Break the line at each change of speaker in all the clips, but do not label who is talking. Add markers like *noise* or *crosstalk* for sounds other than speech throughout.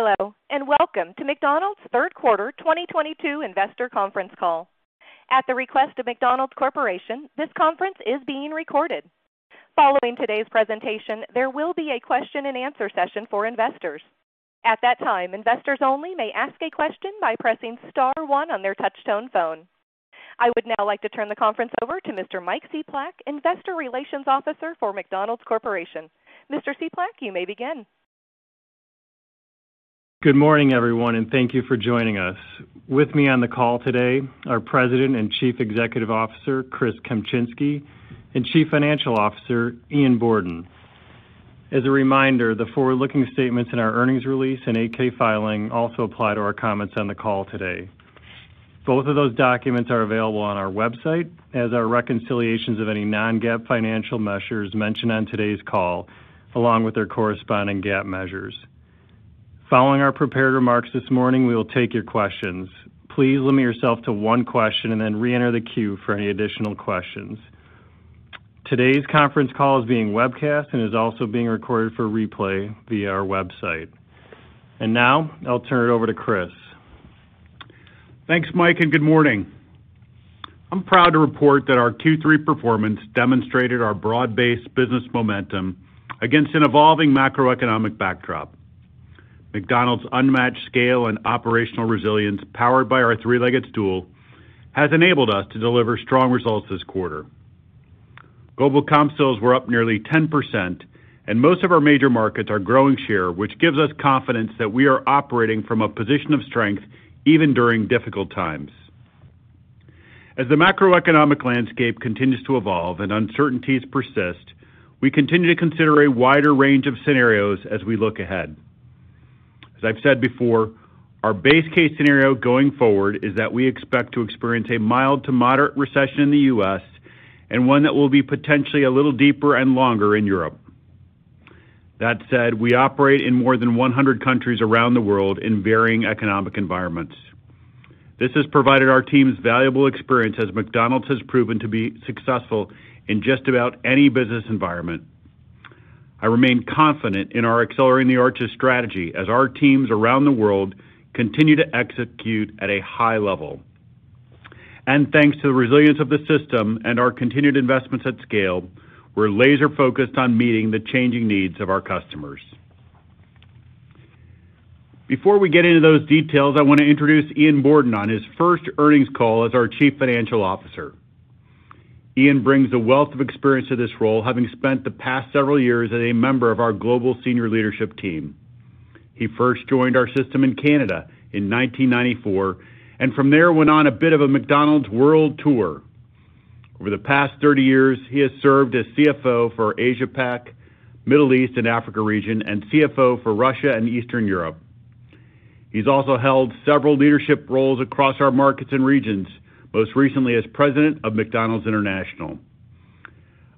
Hello, and welcome to McDonald's third quarter 2022 investor conference call. At the request of McDonald's Corporation, this conference is being recorded. Following today's presentation, there will be a question-and-answer session for investors. At that time, investors only may ask a question by pressing star one on their touch-tone phone. I would now like to turn the conference over to Mr. Mike Cieplak, Investor Relations Officer for McDonald's Corporation. Mr. Cieplak, you may begin.
Good morning, everyone, and thank you for joining us. With me on the call today are President and Chief Executive Officer, Chris Kempczinski, and Chief Financial Officer, Ian Borden. As a reminder, the forward-looking statements in our earnings release and 8-K filing also apply to our comments on the call today. Both of those documents are available on our website, as are reconciliations of any non-GAAP financial measures mentioned on today's call, along with their corresponding GAAP measures. Following our prepared remarks this morning, we will take your questions. Please limit yourself to one question and then reenter the queue for any additional questions. Today's conference call is being webcast and is also being recorded for replay via our website. And now, I'll turn it over to Chris.
Thanks, Mike, and good morning. I'm proud to report that our Q3 performance demonstrated our broad-based business momentum against an evolving macroeconomic backdrop. McDonald's unmatched scale and operational resilience, powered by our three-legged stool, has enabled us to deliver strong results this quarter. Global comp sales were up nearly 10%, and most of our major markets are growing share, which gives us confidence that we are operating from a position of strength even during difficult times. As the macroeconomic landscape continues to evolve and uncertainties persist, we continue to consider a wider range of scenarios as we look ahead. As I've said before, our base case scenario going forward is that we expect to experience a mild to moderate recession in the U.S. and one that will be potentially a little deeper and longer in Europe. That said, we operate in more than 100 countries around the world in varying economic environments. This has provided our teams valuable experience as McDonald's has proven to be successful in just about any business environment. I remain confident in our Accelerating the Arches strategy as our teams around the world continue to execute at a high level. And thanks to the resilience of the system and our continued investments at scale, we're laser-focused on meeting the changing needs of our customers. Before we get into those details, I want to introduce Ian Borden on his first earnings call as our Chief Financial Officer. Ian brings a wealth of experience to this role, having spent the past several years as a member of our global senior leadership team. He first joined our system in Canada in 1994, and from there went on a bit of a McDonald's world tour. Over the past 30 years, he has served as CFO for Asia Pac, Middle East and Africa region, and CFO for Russia and Eastern Europe. He's also held several leadership roles across our markets and regions, most recently as President of McDonald's International.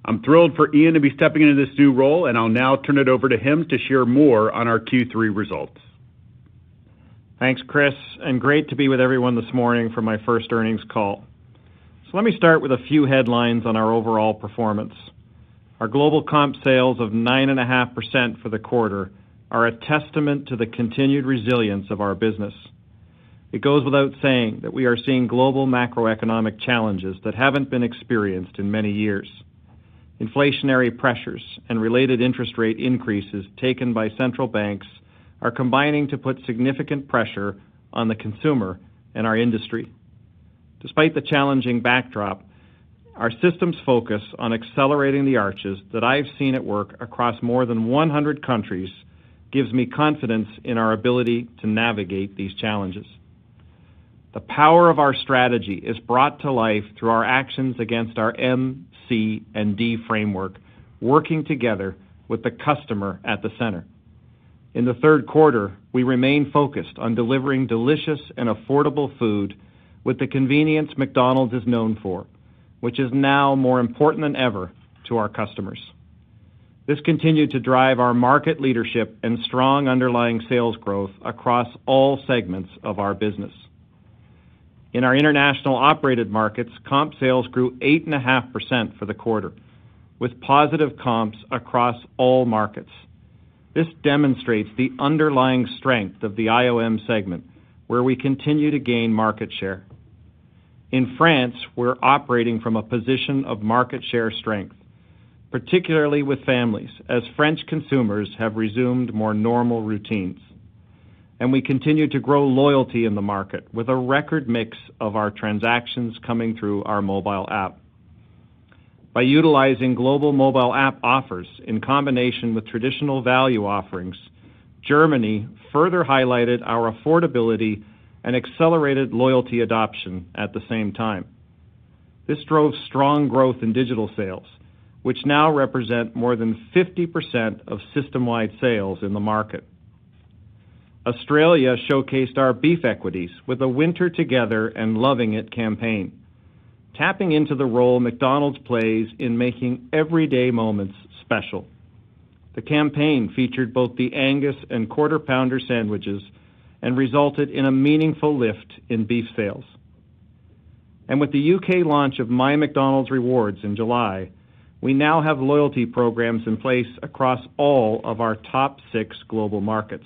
I'm thrilled for Ian to be stepping into this new role, and I'll now turn it over to him to share more on our Q3 results.
Thanks, Chris, and great to be with everyone this morning for my first earnings call. So let me start with a few headlines on our overall performance. Our global comp sales of 9.5% for the quarter are a testament to the continued resilience of our business. It goes without saying that we are seeing global macroeconomic challenges that haven't been experienced in many years. Inflationary pressures and related interest rate increases taken by central banks are combining to put significant pressure on the consumer and our industry. Despite the challenging backdrop, our system's focus on Accelerating the Arches that I've seen at work across more than 100 countries gives me confidence in our ability to navigate these challenges. The power of our strategy is brought to life through our actions against our M, C, and D framework, working together with the customer at the center. In the third quarter, we remain focused on delivering delicious and affordable food with the convenience McDonald's is known for, which is now more important than ever to our customers. This continued to drive our market leadership and strong underlying sales growth across all segments of our business. In our international operated markets, comp sales grew 8.5% for the quarter, with positive comps across all markets. This demonstrates the underlying strength of the IOM segment, where we continue to gain market share. In France, we're operating from a position of market share strength, particularly with families, as French consumers have resumed more normal routines. And we continue to grow loyalty in the market with a record mix of our transactions coming through our mobile app. By utilizing global mobile app offers in combination with traditional value offerings, Germany further highlighted our affordability and accelerated loyalty adoption at the same time. This drove strong growth in digital sales, which now represent more than 50% of system-wide sales in the market. Australia showcased our beef equities with a Winter Together and Loving It campaign, tapping into the role McDonald's plays in making everyday moments special. The campaign featured both the Angus and Quarter Pounder sandwiches and resulted in a meaningful lift in beef sales. And with the U.K. launch of MyMcDonald's Rewards in July, we now have loyalty programs in place across all of our top six global markets.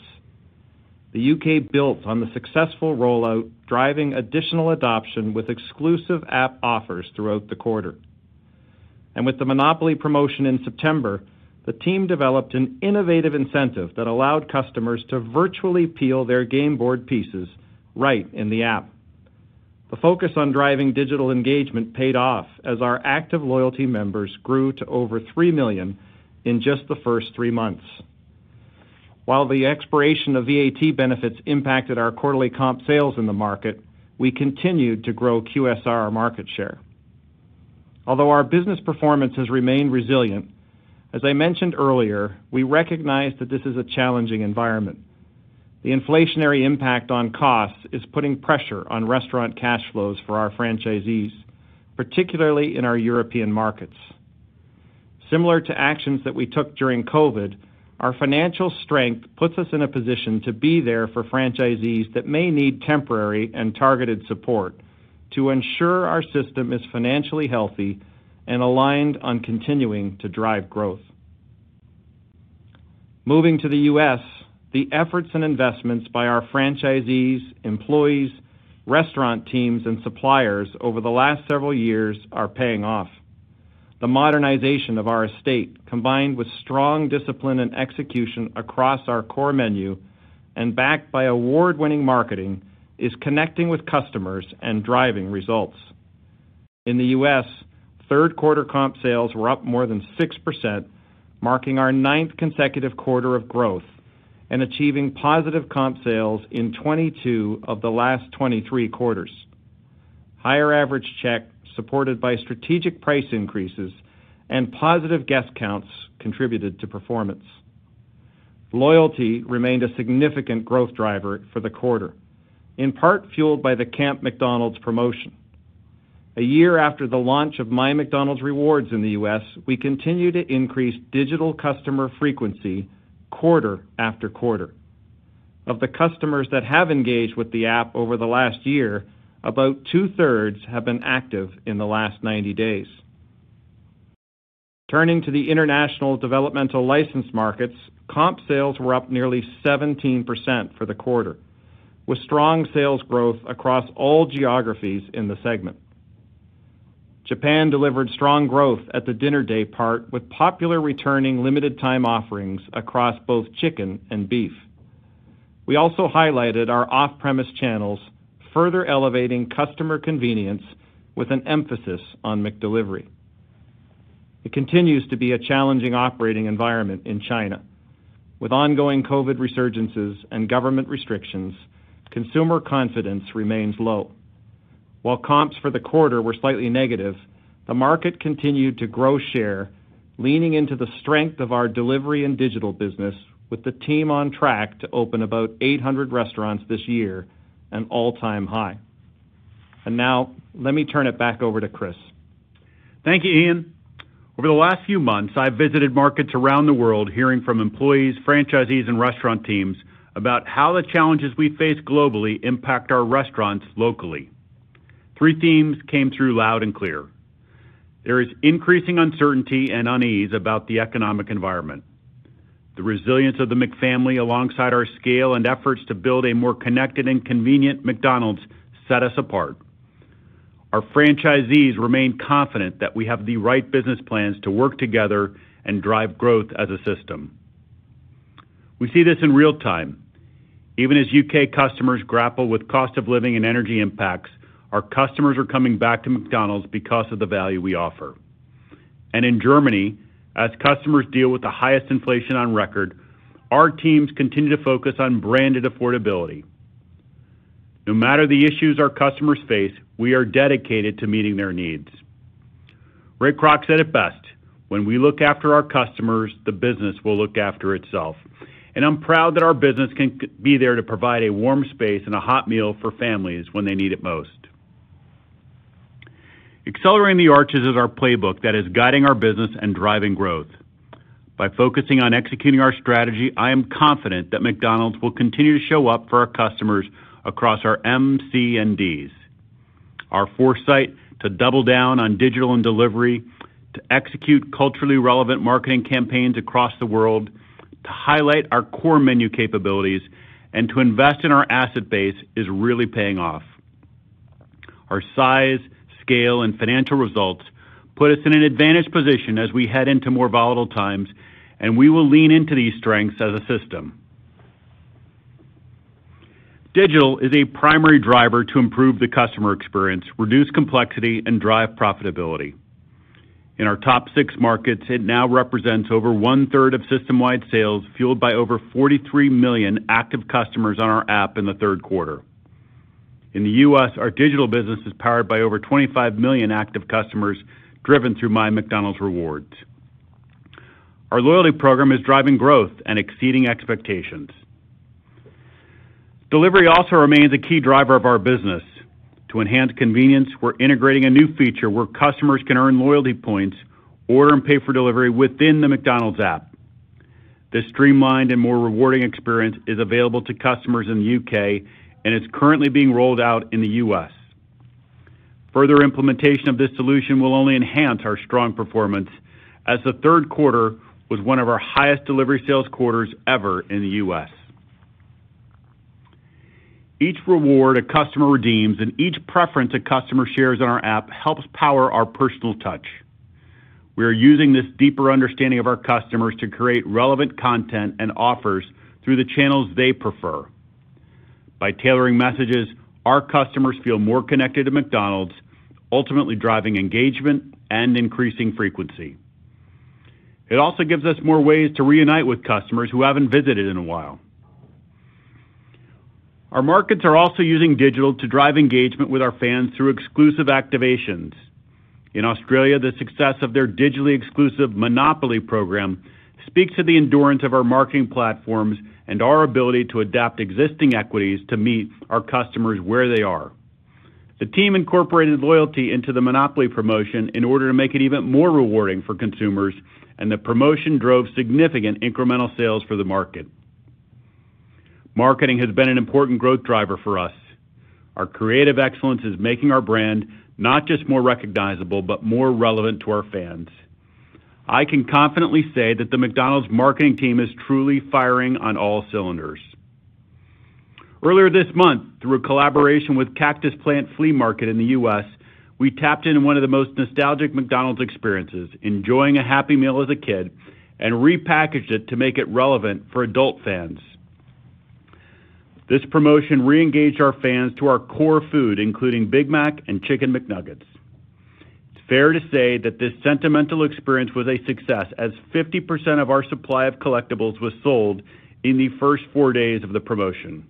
The U.K. built on the successful rollout, driving additional adoption with exclusive app offers throughout the quarter. And with the Monopoly promotion in September, the team developed an innovative incentive that allowed customers to virtually peel their game board pieces right in the app. The focus on driving digital engagement paid off as our active loyalty members grew to over 3 million in just the first three months. While the expiration of VAT benefits impacted our quarterly comp sales in the market, we continued to grow QSR market share. Although our business performance has remained resilient, as I mentioned earlier, we recognize that this is a challenging environment. The inflationary impact on costs is putting pressure on restaurant cash flows for our franchisees, particularly in our European markets. Similar to actions that we took during COVID, our financial strength puts us in a position to be there for franchisees that may need temporary and targeted support to ensure our system is financially healthy and aligned on continuing to drive growth. Moving to the U.S., the efforts and investments by our franchisees, employees, restaurant teams, and suppliers over the last several years are paying off. The modernization of our estate, combined with strong discipline and execution across our core menu and backed by award-winning marketing, is connecting with customers and driving results. In the U.S., third quarter comp sales were up more than 6%, marking our ninth consecutive quarter of growth and achieving positive comp sales in 22 of the last 23 quarters. Higher average check, supported by strategic price increases and positive guest counts, contributed to performance. Loyalty remained a significant growth driver for the quarter, in part fueled by the Camp McDonald's promotion. A year after the launch of MyMcDonald's Rewards in the U.S., we continue to increase digital customer frequency quarter after quarter. Of the customers that have engaged with the app over the last year, about two-thirds have been active in the last 90 days. Turning to the international developmental license markets, comp sales were up nearly 17% for the quarter, with strong sales growth across all geographies in the segment. Japan delivered strong growth at the dinner day part with popular returning limited time offerings across both chicken and beef. We also highlighted our off-premise channels, further elevating customer convenience with an emphasis on McDelivery. It continues to be a challenging operating environment in China. With ongoing COVID resurgences and government restrictions, consumer confidence remains low. While comps for the quarter were slightly negative, the market continued to grow share, leaning into the strength of our delivery and digital business with the team on track to open about 800 restaurants this year, an all-time high. And now let me turn it back over to Chris.
Thank you, Ian. Over the last few months, I've visited markets around the world, hearing from employees, franchisees, and restaurant teams about how the challenges we face globally impact our restaurants locally. Three themes came through loud and clear. There is increasing uncertainty and unease about the economic environment.
The resilience of the McFamily, alongside our scale and efforts to build a more connected and convenient McDonald's, set us apart. Our franchisees remain confident that we have the right business plans to work together and drive growth as a system. We see this in real time. Even as U.K. customers grapple with cost of living and energy impacts, our customers are coming back to McDonald's because of the value we offer. And in Germany, as customers deal with the highest inflation on record, our teams continue to focus on branded affordability. No matter the issues our customers face, we are dedicated to meeting their needs. Ray Kroc said it best, "When we look after our customers, the business will look after itself." And I'm proud that our business can be there to provide a warm space and a hot meal for families when they need it most. Accelerating the Arches is our playbook that is guiding our business and driving growth. By focusing on executing our strategy, I am confident that McDonald's will continue to show up for our customers across our M, C, and Ds. Our foresight to double down on digital and delivery, to execute culturally relevant marketing campaigns across the world, to highlight our core menu capabilities, and to invest in our asset base is really paying off. Our size, scale, and financial results put us in an advantaged position as we head into more volatile times, and we will lean into these strengths as a system. Digital is a primary driver to improve the customer experience, reduce complexity, and drive profitability. In our top six markets, it now represents over one-third of system-wide sales, fueled by over 43 million active customers on our app in the third quarter. In the U.S., our digital business is powered by over 25 million active customers driven through MyMcDonald's Rewards. Our loyalty program is driving growth and exceeding expectations. Delivery also remains a key driver of our business. To enhance convenience, we're integrating a new feature where customers can earn loyalty points, order and pay for delivery within the McDonald's app. This streamlined and more rewarding experience is available to customers in the U.K. and is currently being rolled out in the U.S. Further implementation of this solution will only enhance our strong performance as the third quarter was one of our highest delivery sales quarters ever in the U.S. Each reward a customer redeems and each preference a customer shares on our app helps power our personal touch. We are using this deeper understanding of our customers to create relevant content and offers through the channels they prefer. By tailoring messages, our customers feel more connected to McDonald's, ultimately driving engagement and increasing frequency. It also gives us more ways to reunite with customers who haven't visited in a while. Our markets are also using digital to drive engagement with our fans through exclusive activations. In Australia, the success of their digitally exclusive Monopoly program speaks to the endurance of our marketing platforms and our ability to adapt existing equities to meet our customers where they are. The team incorporated loyalty into the Monopoly promotion in order to make it even more rewarding for consumers, and the promotion drove significant incremental sales for the market. Marketing has been an important growth driver for us. Our creative excellence is making our brand not just more recognizable, but more relevant to our fans. I can confidently say that the McDonald's marketing team is truly firing on all cylinders. Earlier this month, through a collaboration with Cactus Plant Flea Market in the U.S., we tapped into one of the most nostalgic McDonald's experiences, enjoying a Happy Meal as a kid, and repackaged it to make it relevant for adult fans. This promotion reengaged our fans to our core food, including Big Mac and Chicken McNuggets. Fair to say that this sentimental experience was a success, as 50% of our supply of collectibles was sold in the first four days of the promotion.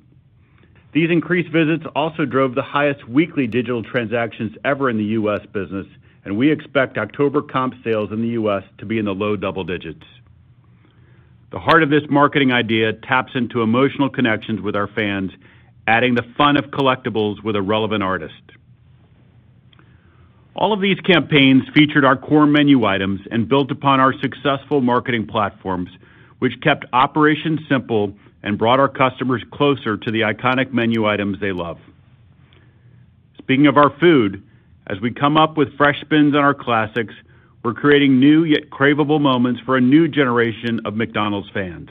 These increased visits also drove the highest weekly digital transactions ever in the U.S. business, and we expect October comp sales in the U.S. to be in the low double digits. The heart of this marketing idea taps into emotional connections with our fans, adding the fun of collectibles with a relevant artist. All of these campaigns featured our core menu items and built upon our successful marketing platforms, which kept operations simple and brought our customers closer to the iconic menu items they love. Speaking of our food, as we come up with fresh spins on our classics, we're creating new yet craveable moments for a new generation of McDonald's fans.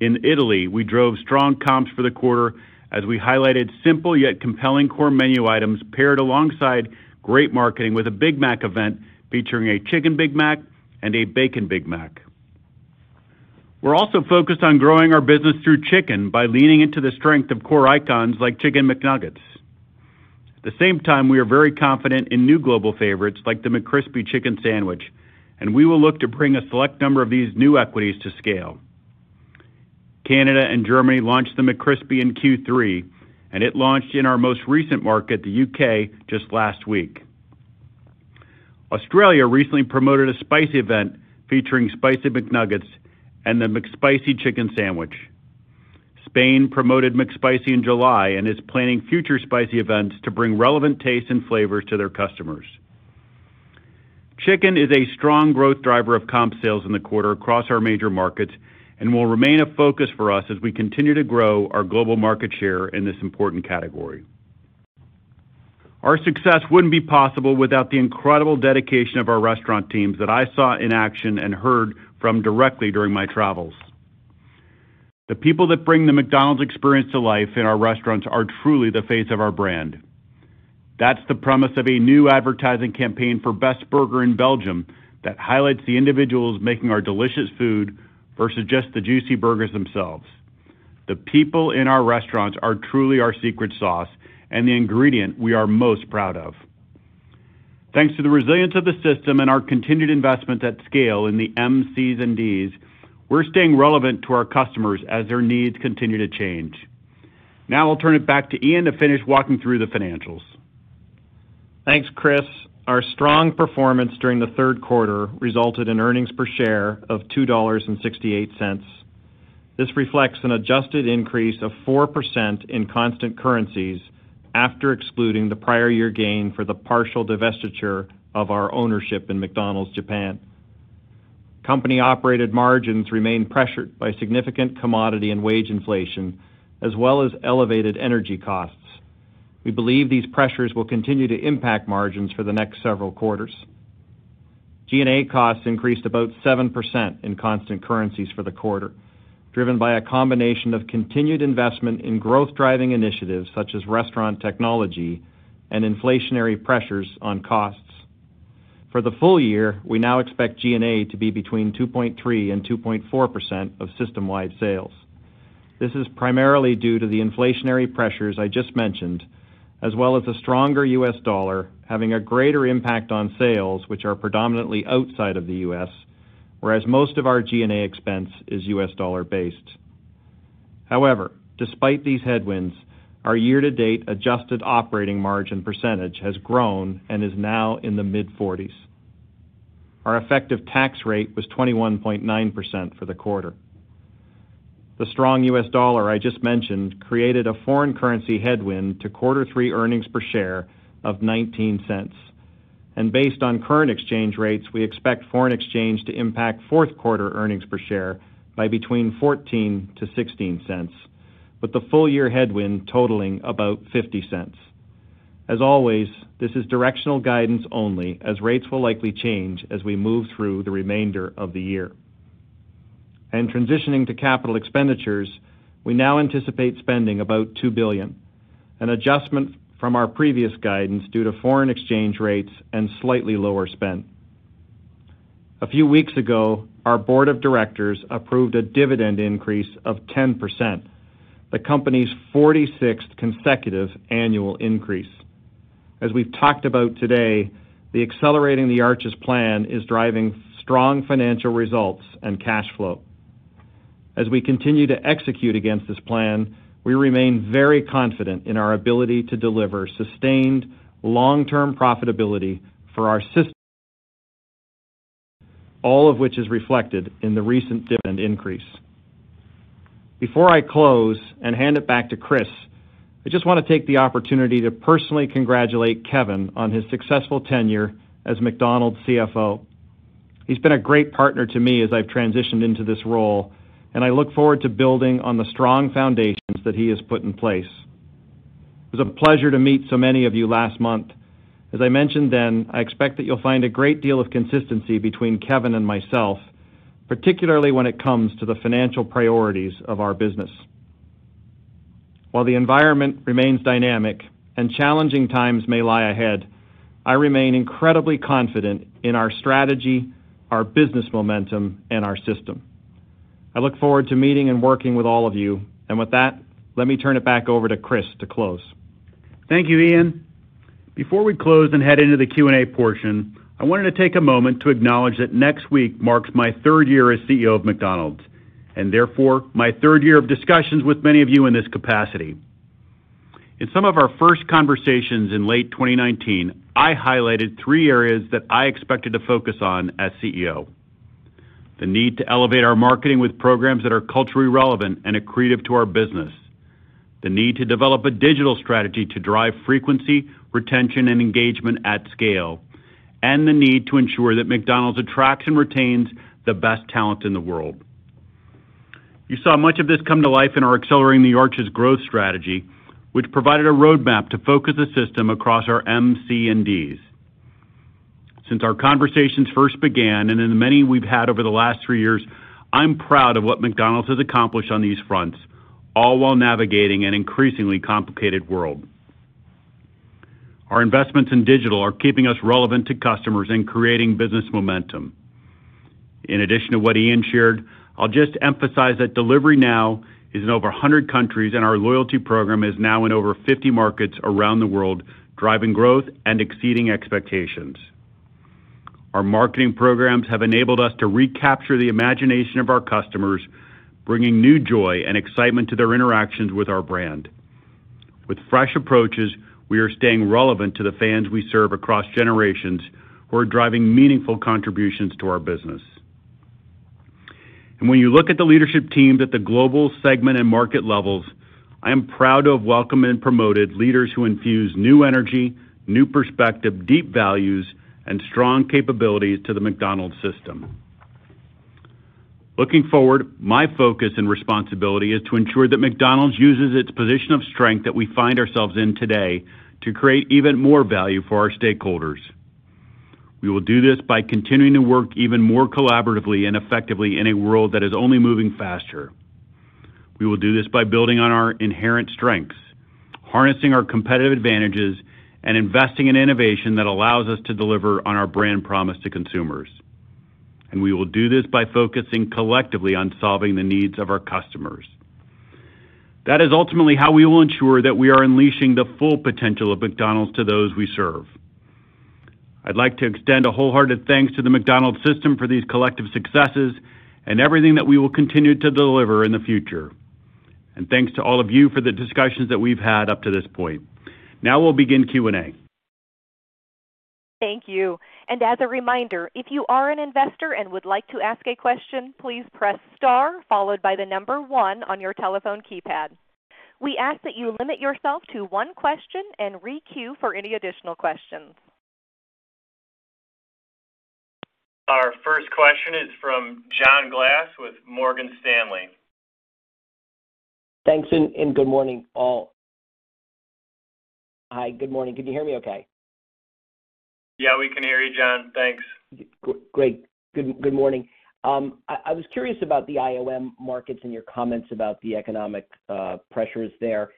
In Italy, we drove strong comps for the quarter as we highlighted simple yet compelling core menu items paired alongside great marketing with a Big Mac event featuring a Chicken Big Mac and a Bacon Big Mac. We're also focused on growing our business through chicken by leaning into the strength of core icons like Chicken McNuggets. At the same time, we are very confident in new global favorites like the McCrispy Chicken Sandwich, and we will look to bring a select number of these new equities to scale. Canada and Germany launched the McCrispy in Q3, and it launched in our most recent market, the U.K., just last week. Australia recently promoted a spicy event featuring Spicy McNuggets and the McSpicy Chicken Sandwich. Spain promoted McSpicy in July and is planning future spicy events to bring relevant tastes and flavors to their customers. Chicken is a strong growth driver of comp sales in the quarter across our major markets and will remain a focus for us as we continue to grow our global market share in this important category. Our success wouldn't be possible without the incredible dedication of our restaurant teams that I saw in action and heard from directly during my travels. The people that bring the McDonald's experience to life in our restaurants are truly the face of our brand. That's the premise of a new advertising campaign for Best Burger in Belgium that highlights the individuals making our delicious food versus just the juicy burgers themselves. The people in our restaurants are truly our secret sauce and the ingredient we are most proud of. Thanks to the resilience of the system and our continued investment at scale in the M, Cs, and Ds, we're staying relevant to our customers as their needs continue to change. Now I'll turn it back to Ian to finish walking through the financials.
Thanks, Chris. Our strong performance during the third quarter resulted in earnings per share of $2.68. This reflects an adjusted increase of 4% in constant currencies after excluding the prior year gain for the partial divestiture of our ownership in McDonald's Japan. Company-operated margins remain pressured by significant commodity and wage inflation, as well as elevated energy costs. We believe these pressures will continue to impact margins for the next several quarters. G&A costs increased about 7% in constant currencies for the quarter, driven by a combination of continued investment in growth-driving initiatives such as restaurant technology and inflationary pressures on costs. For the full year, we now expect G&A to be between 2.3% and 2.4% of system-wide sales. This is primarily due to the inflationary pressures I just mentioned, as well as a stronger U.S. dollar having a greater impact on sales, which are predominantly outside of the U.S., whereas most of our G&A expense is U.S. dollar-based. However, despite these headwinds, our year-to-date adjusted operating margin percentage has grown and is now in the mid-40s. Our effective tax rate was 21.9% for the quarter. The strong U.S. dollar I just mentioned created a foreign currency headwind to quarter three earnings per share of $0.19. And based on current exchange rates, we expect foreign exchange to impact fourth quarter earnings per share by between $0.14-$0.16, with the full year headwind totaling about $0.50. As always, this is directional guidance only, as rates will likely change as we move through the remainder of the year. And transitioning to capital expenditures, we now anticipate spending about 2 billion, an adjustment from our previous guidance due to foreign exchange rates and slightly lower spend. A few weeks ago, our board of directors approved a dividend increase of 10%, the company's 46th consecutive annual increase. As we've talked about today, the Accelerating the Arches plan is driving strong financial results and cash flow. As we continue to execute against this plan, we remain very confident in our ability to deliver sustained long-term profitability for our system, all of which is reflected in the recent dividend increase. Before I close and hand it back to Chris, I just want to take the opportunity to personally congratulate Kevin on his successful tenure as McDonald's CFO. He's been a great partner to me as I've transitioned into this role, I look forward to building on the strong foundations that he has put in place. It was a pleasure to meet so many of you last month, As I mentioned then, I expect that you'll find a great deal of consistency between Kevin and myself, particularly when it comes to the financial priorities of our business. While the environment remains dynamic and challenging times may lie ahead, I remain incredibly confident in our strategy, our business momentum, and our system. I look forward to meeting and working with all of you. And with that, let me turn it back over to Chris to close.
Thank you, Ian. Before we close and head into the Q&A portion, I wanted to take a moment to acknowledge that next week marks my third year as CEO of McDonald's, and therefore, my third year of discussions with many of you in this capacity. In some of our first conversations in late 2019, I highlighted three areas that I expected to focus on as CEO. The need to elevate our marketing with programs that are culturally relevant and accretive to our business, the need to develop a digital strategy to drive frequency, retention, and engagement at scale, and the need to ensure that McDonald's attracts and retains the best talent in the world. You saw much of this come to life in our Accelerating the Arches growth strategy, which provided a roadmap to focus the system across our M, C, and Ds. Since our conversations first began, and in the many we've had over the last three years, I'm proud of what McDonald's has accomplished on these fronts, all while navigating an increasingly complicated world. Our investments in digital are keeping us relevant to customers and creating business momentum. In addition to what Ian shared, I'll just emphasize that Delivery Now is in over 100 countries, and our loyalty program is now in over 50 markets around the world, driving growth and exceeding expectations. Our marketing programs have enabled us to recapture the imagination of our customers, bringing new joy and excitement to their interactions with our brand. With fresh approaches, we are staying relevant to the fans we serve across generations who are driving meaningful contributions to our business. And when you look at the leadership teams at the global segment and market levels, I am proud to have welcomed and promoted leaders who infuse new energy, new perspective, deep values, and strong capabilities to the McDonald's system. Looking forward, my focus and responsibility is to ensure that McDonald's uses its position of strength that we find ourselves in today to create even more value for our stakeholders. We will do this by continuing to work even more collaboratively and effectively in a world that is only moving faster. We will do this by building on our inherent strengths, harnessing our competitive advantages, and investing in innovation that allows us to deliver on our brand promise to consumers. And we will do this by focusing collectively on solving the needs of our customers. That is ultimately how we will ensure that we are unleashing the full potential of McDonald's to those we serve. I'd like to extend a wholehearted thanks to the McDonald's system for these collective successes and everything that we will continue to deliver in the future. And thanks to all of you for the discussions that we've had up to this point. Now we'll begin Q&A.
Thank you. And as a reminder, if you are an investor and would like to ask a question, please press star followed by the number one on your telephone keypad. We ask that you limit yourself to one question and re-queue for any additional questions.
Our first question is from John Glass with Morgan Stanley.
Thanks, and good morning, all. Hi, good morning. Can you hear me okay?
Yeah, we can hear you, John. Thanks.
Great. Good morning. Um, I was curious about the IOM markets and your comments about the economic uh, pressures there.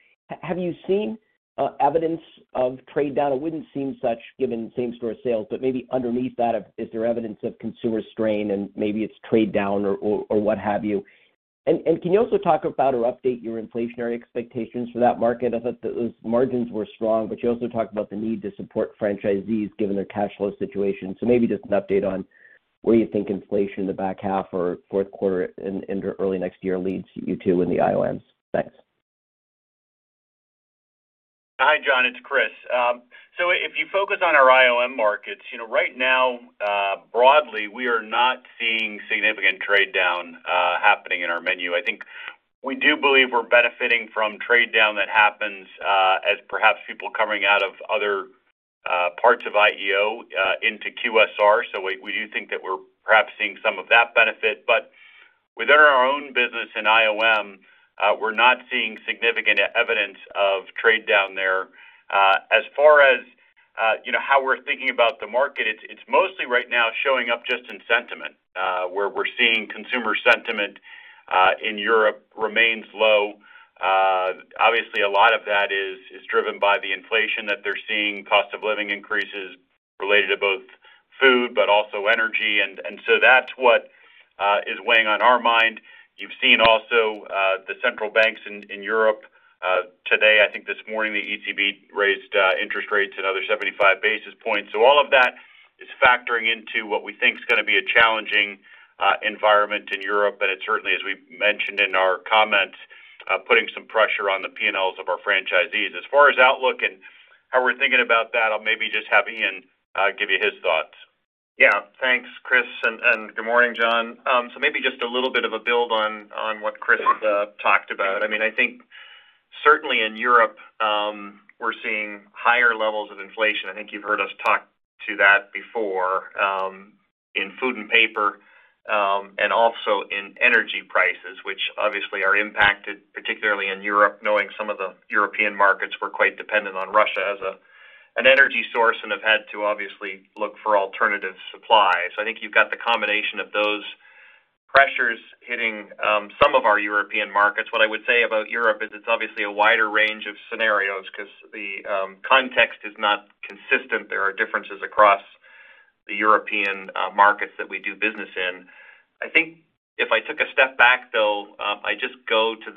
Have you seen uh, evidence of trade down? It wouldn't seem such given same-store sales, but maybe underneath that, is there evidence of consumer strain and maybe it's trade down or what have you? And can you also talk about or update your inflationary expectations for that market? I thought those margins were strong, but you also talked about the need to support franchisees given their cash flow situation. So maybe just an update on where you think inflation in the back half or fourth quarter into early next year leads you to in the IOMs. Thanks.
Hi, John, it's Chris. Um so if you focus on our IOM markets, you know, right now, uh, broadly, we are not seeing significant trade down uh, happening in our menu. I think we do believe we're benefiting from trade down that happens uh, as perhaps people coming out of other parts of IEO into QSR. So we do think that we're perhaps seeing some of that benefit. But within our own business in IOM, Uh, we're not seeing significant evidence of trade down there. Uh, as far as uh,
how we're thinking about the market, it's mostly right now showing up just in sentiment, where we're seeing consumer sentiment in Europe remains low. Obviously, a lot of that is driven by the inflation that they're seeing, cost of living increases related to both food but also energy. And so that's what is weighing on our mind. You've seen also uh, the central banks in Europe uh, today, I think this morning, the ECB raised uh, interest rates another 75 basis points. So all of that is factoring into what we think is going to be a challenging environment in Europe. And it certainly, as we mentioned in our comments, putting some pressure on the P&Ls of our franchisees. As far as outlook and how we're thinking about that, I'll maybe just have Ian give you his thoughts.
Yeah. Thanks, Chris, and good morning, John. Um so maybe just a little bit of a build on what Chris uh, talked about. I mean I think certainly in Europe, um, we're seeing higher levels of inflation. I think you've heard us talk to that before, um, in food and paper, um, and also in energy prices, which obviously are impacted, particularly in Europe, knowing some of the European markets were quite dependent on Russia as an energy source and have had to obviously look for alternative supplies. I think you've got the combination of those pressures hitting um, some of our European markets. What I would say about Europe is it's obviously a wider range of scenarios because the um, context is not consistent. There are differences across the European uh, markets that we do business in. I think if I took a step back, though, um, I just go to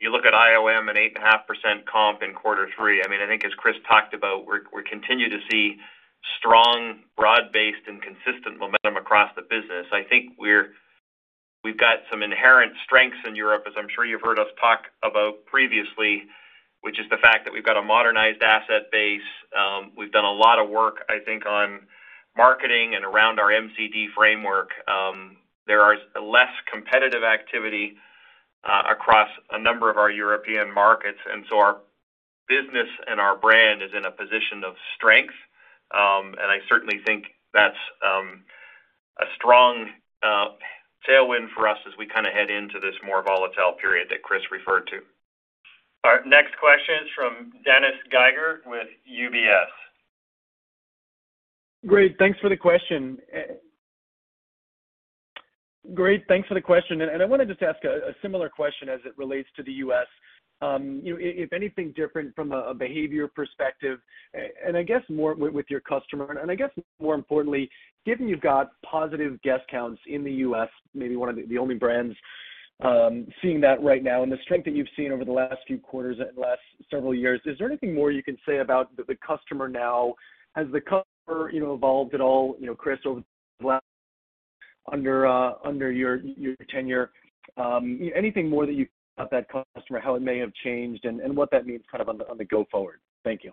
you look at IOM, an 8.5% comp in quarter three. I mean, I think as Chris talked about, we continue to see strong, broad-based, and consistent momentum across the business. I think we've got some inherent strengths in Europe, as I'm sure you've heard us talk about previously, which is the fact that we've got a modernized asset base. Um, we've done a lot of work, I think, on marketing and around our MCD framework. Um, there is less competitive activity Uh, across a number of our European markets, and so our business and our brand is in a position of strength. Um and I certainly think that's um, a strong uh, tailwind for us as we kind of head into this more volatile period that Chris referred to.
Our next question is from Dennis Geiger with UBS.
Great. Thanks for the question. I wanted just to ask a similar question as it relates to the U.S. Um, if anything different from a behavior perspective, and I guess more with your customer, and I guess more importantly, given you've got positive guest counts in the U.S., maybe one of the only brands um, seeing that right now, and the strength that you've seen over the last few quarters and last several years, is there anything more you can say about the customer now? Has the customer you know, evolved at all, you know, Chris, Uh, under your tenure? Um, anything more that you about that customer, how it may have changed, and what that means kind of on the go forward? Thank you.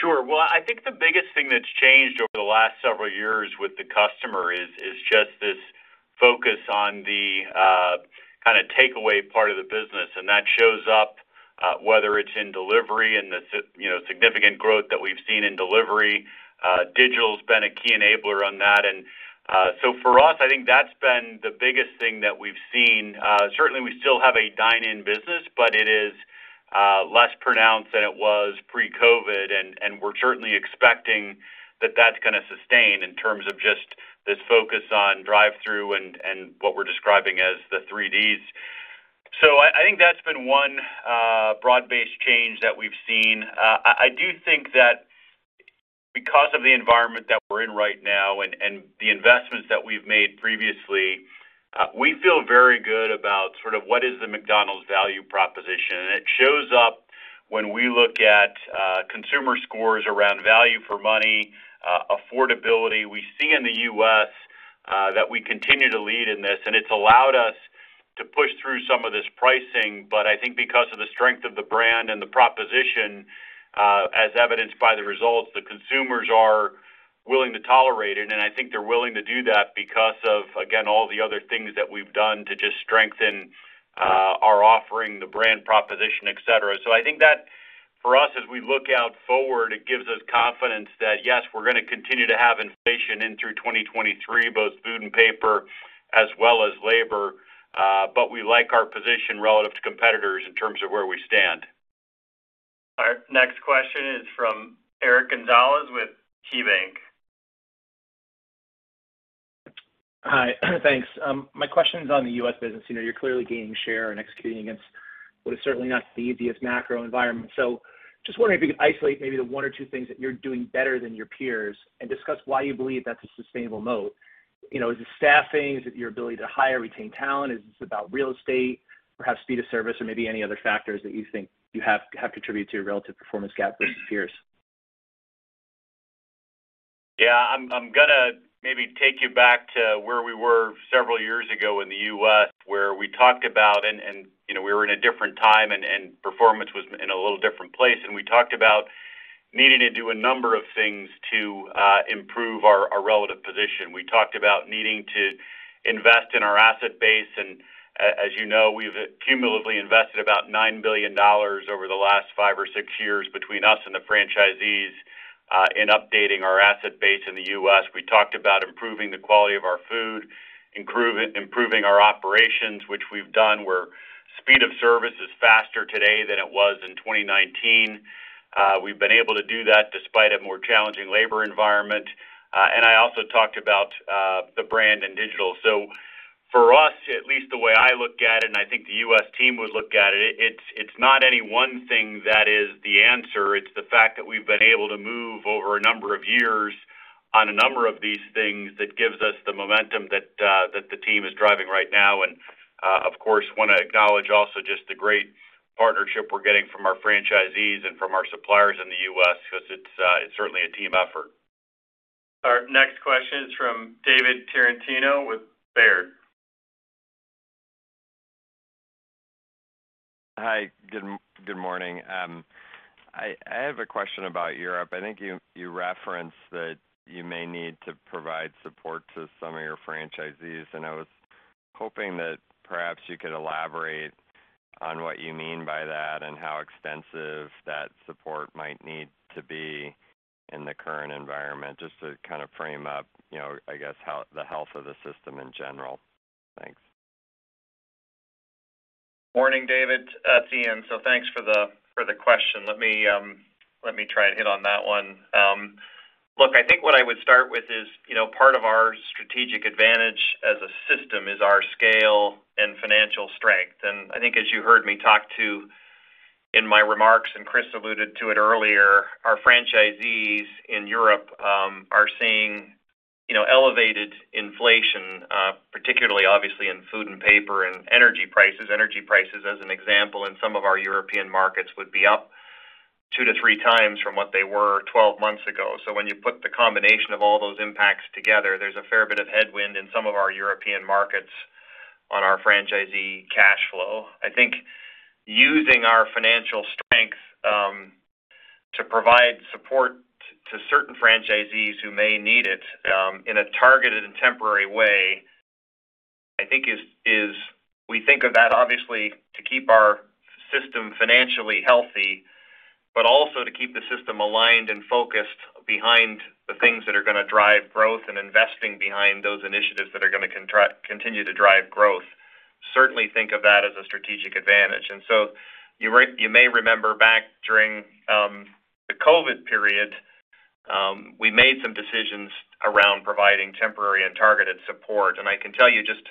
Sure. Well, I think the biggest thing that's changed over the last several years with the customer is just this focus on the uh, kind of takeaway part of the business. And that shows up, uh, whether it's in delivery and the significant growth that we've seen in delivery. Uh, digital's been a key enabler on that. And uh so for us, I think that's been the biggest thing that we've seen. Uh, certainly, we still have a dine-in business, but it is uh, less pronounced than it was pre-COVID, and we're certainly expecting that that's going to sustain in terms of just this focus on drive-thru and what we're describing as the three Ds. So I think that's been one broad-based change that we've seen. I do think that because of the environment that we're in right now and the investments that we've made previously, uh, we feel very good about sort of what is the McDonald's value proposition. And it shows up when we look at uh, consumer scores around value for money, uh, affordability. We see in the U.S. that we continue to lead in this, and it's allowed us to push through some of this pricing. But I think because of the strength of the brand and the proposition, as evidenced by the results, the consumers are willing to tolerate it, and I think they're willing to do that because of, again, all the other things that we've done to just strengthen our offering, the brand proposition, et cetera. So I think that for us, as we look out forward, it gives us confidence that, yes, we're going to continue to have inflation in through 2023, both food and paper as well as labor. Uh, but we like our position relative to competitors in terms of where we stand.
Our next question is from Eric Gonzalez with KeyBanc.
Hi. *clears throat* Thanks. Um, my question is on the U.S. business. You know, you're clearly gaining share and executing against what is certainly not the easiest macro environment. So just wondering if you could isolate maybe the one or two things that you're doing better than your peers and discuss why you believe that's a sustainable moat. You know, is it staffing? Is it your ability to hire, retain talent? Is this about real estate, perhaps speed of service, or maybe any other factors that you think you have contributed to your relative performance gap versus peers?
Yeah. I'm gonna maybe take you back to where we were several years ago in the U.S., where we talked about, and, you know, we were in a different time and performance was in a little different place. And we talked about needing to do a number of things to uh, improve our relative position. We talked about needing to invest in our asset base. As you know, we've cumulatively invested about $9 billion over the last five or six years between us and the franchisees uh, in updating our asset base in the U.S. We talked about improving the quality of our food, improving our operations, which we've done, where speed of service is faster today than it was in 2019. Uh, we've been able to do that despite a more challenging labor environment. Uh and I also talked about uh, the brand and digital. For us, at least the way I look at it, and I think the U.S. team would look at it, it's not any one thing that is the answer. It's the fact that we've been able to move over a number of years on a number of these things that gives us the momentum that uh, the team is driving right now. And, uh, of course, wanna acknowledge also just the great partnership we're getting from our franchisees and from our suppliers in the U.S. because uh, it's certainly a team effort.
Our next question is from David Tarantino with Baird.
Hi. Good good morning. Um, I have a question about Europe. I think you referenced that you may need to provide support to some of your franchisees, and I was hoping that perhaps you could elaborate on what you mean by that and how extensive that support might need to be in the current environment, just to kind of frame up, you know, I guess, how the health of the system in general. Thanks.
Morning, David. It's Ian. So, thanks for the for the question. Let me um let me try and hit on that one. Um, look, I think what I would start with is, you know, part of our strategic advantage as a system is our scale and financial strength. And I think as you heard me talk to in my remarks, and Chris alluded to it earlier, our franchisees in Europe um, are seeing, you know, elevated inflation, uh, particularly obviously in food and paper and energy prices. Energy prices, as an example, in some of our European markets would be up 2x-3x from what they were 12 months ago. So when you put the combination of all those impacts together, there's a fair bit of headwind in some of our European markets on our franchisee cash flow. I think using our financial strength um, to provide support to certain franchisees who may need it um, in a targeted and temporary way, I think is we think of that obviously to keep our system financially healthy, but also to keep the system aligned and focused behind the things that are gonna drive growth and investing behind those initiatives that are gonna continue to drive growth. Certainly think of that as a strategic advantage. And so you may remember back during um, the COVID period, Um, we made some decisions around providing temporary and targeted support. And I can tell you just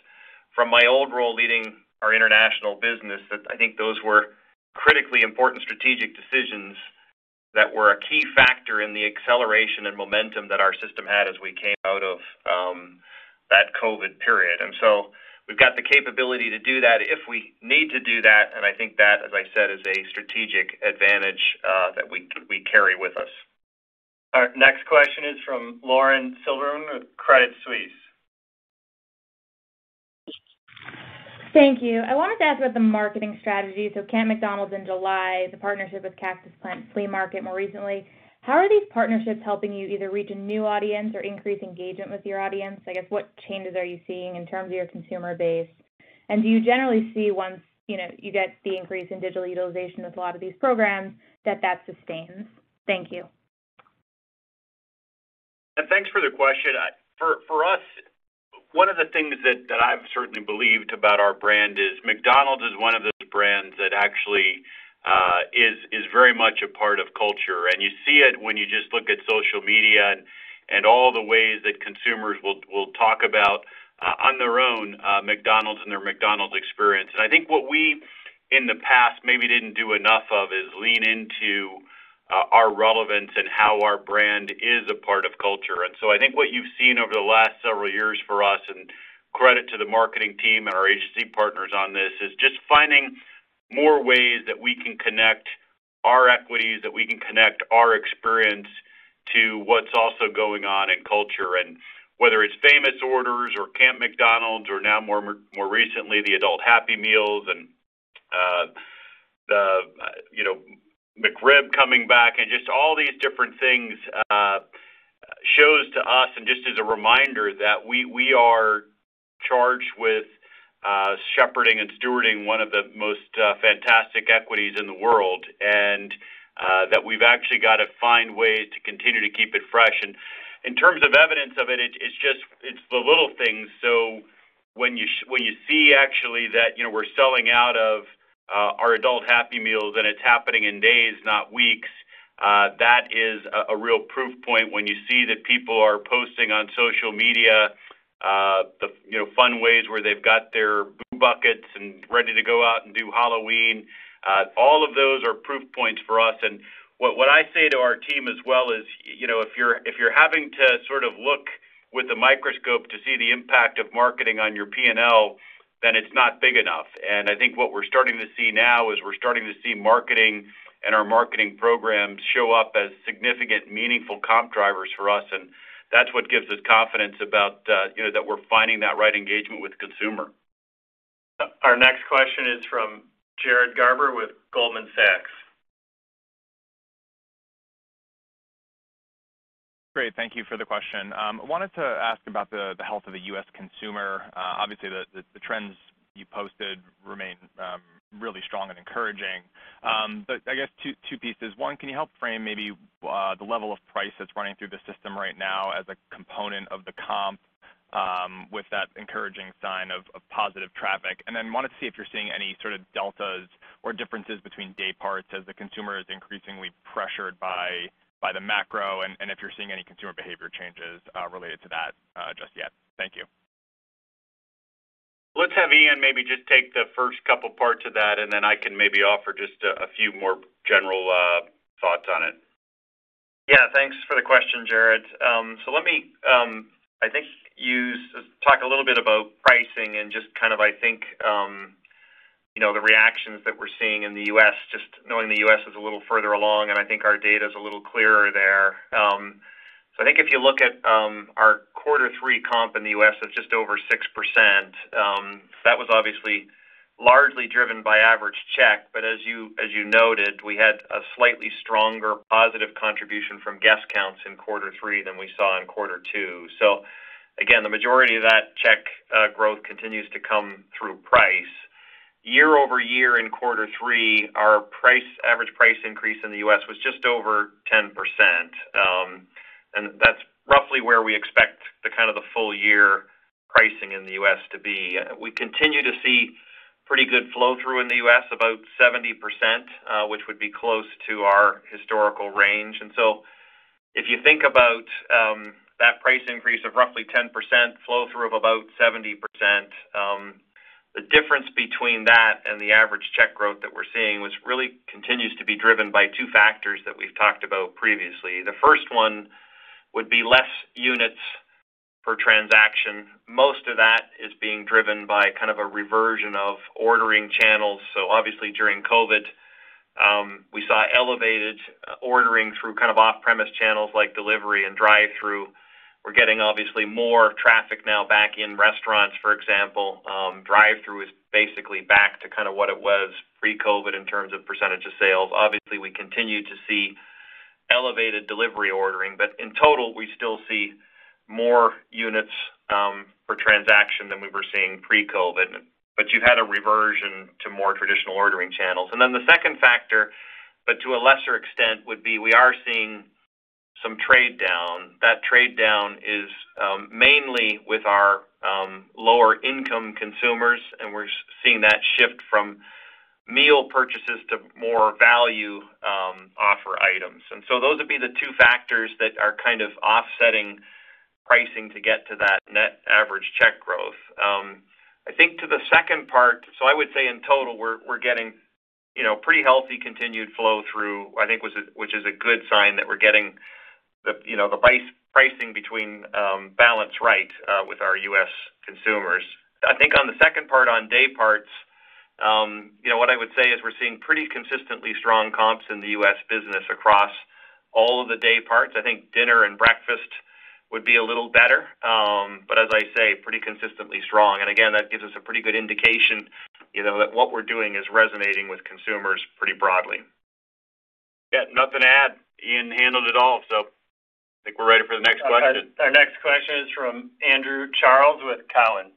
from my old role leading our international business, that I think those were critically important strategic decisions that were a key factor in the acceleration and momentum that our system had as we came out of um, that COVID period. And so we've got the capability to do that if we need to do that, and I think that, as I said, is a strategic advantage uh, that we carry with us.
Our next question is from Lauren Silberman with Credit Suisse.
Thank you. I wanted to ask about the marketing strategy. So Camp McDonald's in July, the partnership with Cactus Plant Flea Market more recently. How are these partnerships helping you either reach a new audience or increase engagement with your audience? I guess, what changes are you seeing in terms of your consumer base? And do you generally see once, you know, you get the increase in digital utilization with a lot of these programs that that sustains? Thank you.
And thanks for the question. For us, one of the things that I've certainly believed about our brand is McDonald's is one of those brands that actually uh, is very much a part of culture. And you see it when you just look at social media and all the ways that consumers will talk about uh, on their own uh, McDonald's and their McDonald's experience. And I think what we, in the past, maybe didn't do enough of is lean into Uh, our relevance and how our brand is a part of culture. And so I think what you've seen over the last several years for us, and credit to the marketing team and our agency partners on this, is just finding more ways that we can connect our equities, that we can connect our experience to what's also going on in culture. And whether it's Famous Orders or Camp McDonald's or now more recently, the Adult Happy Meals and uh, the McRib coming back and just all these different things uh, shows to us, and just as a reminder, that we are charged with uh, shepherding and stewarding one of the most uh, fantastic equities in the world, and that we've actually got to find ways to continue to keep it fresh. And in terms of evidence of it, it it's just the little things. So when you when you see actually that you know, we're selling out of Uh, our Adult Happy Meals and it's happening in days, not weeks, uh, that is a real proof point when you see that people are posting on social media uh, the fun ways where they've got their Boo Buckets and ready to go out and do Halloween. All of those are proof points for us. And what I say to our team as well is, if you're having to sort of look with a microscope to see the impact of marketing on your P&L, then it's not big enough. And I think what we're starting to see now is we're starting to see marketing and our marketing programs show up as significant, meaningful comp drivers for us, and that's what gives us confidence about uh, you know, that we're finding that right engagement with consumer.
Our next question is from Jared Garber with Goldman Sachs.
Great. Thank you for the question. Um, I wanted to ask about the health of the U.S. consumer. Uh, obviously, the trends you posted remain um, really strong and encouraging. Um but I guess two pieces. One, can you help frame maybe uh, the level of price that's running through the system right now as a component of the comp um, with that encouraging sign of positive traffic? And then wanted to see if you're seeing any sort of deltas or differences between day parts as the consumer is increasingly pressured by the macro, and if you're seeing any consumer behavior changes uh, related to that uh, just yet. Thank you.
Let's have Ian maybe just take the first couple parts of that, and then I can maybe offer just a few more general uh, thoughts on it.
Yeah. Thanks for the question, Jared. Um so let me, um, I think, talk a little bit about pricing and just kind of, I think, um, the reactions that we're seeing in the U.S., just knowing the U.S. is a little further along, and I think our data is a little clearer there. Um so I think if you look at um, our quarter three comp in the U.S. of just over 6%, um, that was obviously largely driven by average check. But as you as you noted, we had a slightly stronger positive contribution from guest counts in quarter three than we saw in quarter two. Again, the majority of that check uh, growth continues to come through price. Year-over-year in quarter three, our average price increase in the U.S. was just over 10%. Um and that's roughly where we expect the kind of the full year pricing in the U.S. to be. We continue to see pretty good flow-through in the U.S., about 70%, uh, which would be close to our historical range. And so if you think about um, that price increase of roughly 10%, flow-through of about 70%, the difference between that and the average check growth that we're seeing was really continues to be driven by two factors that we've talked about previously. The first one would be less units per transaction. Most of that is being driven by kind of a reversion of ordering channels. So obviously during COVID, um, we saw elevated ordering through kind of off-premise channels like delivery and drive-thru. We're getting obviously more traffic now back in restaurants, for example. Um, Drive-thru is basically back to kind of what it was pre-COVID in terms of percentage of sales. Obviously, we continue to see elevated delivery ordering, but in total, we still see more units um, per transaction than we were seeing pre-COVID. But You've had a reversion to more traditional ordering channels. And then the second factor, but to a lesser extent, would be we are seeing some trade down. That trade down is um, mainly with our um, lower income consumers, and we're seeing that shift from meal purchases to more value um, offer items. And so those would be the two factors that are kind of offsetting pricing to get to that net average check growth. I think to the second part, so I would say in total, we're getting pretty healthy continued flow through, I think, which is a good sign that we're getting the pricing between um, balance right uh, with our U.S. consumers. I think on the second part on day parts, um, what I would say is we're seeing pretty consistently strong comps in the U.S. business across all of the day parts. I think dinner and breakfast would be a little better. Um, but as I say, pretty consistently strong. And again, that gives us a pretty good indication that what we're doing is resonating with consumers pretty broadly.
Yeah, nothing to add. Ian handled it all. I think we're ready for the next question.
Our next question is from Andrew Charles with Cowen.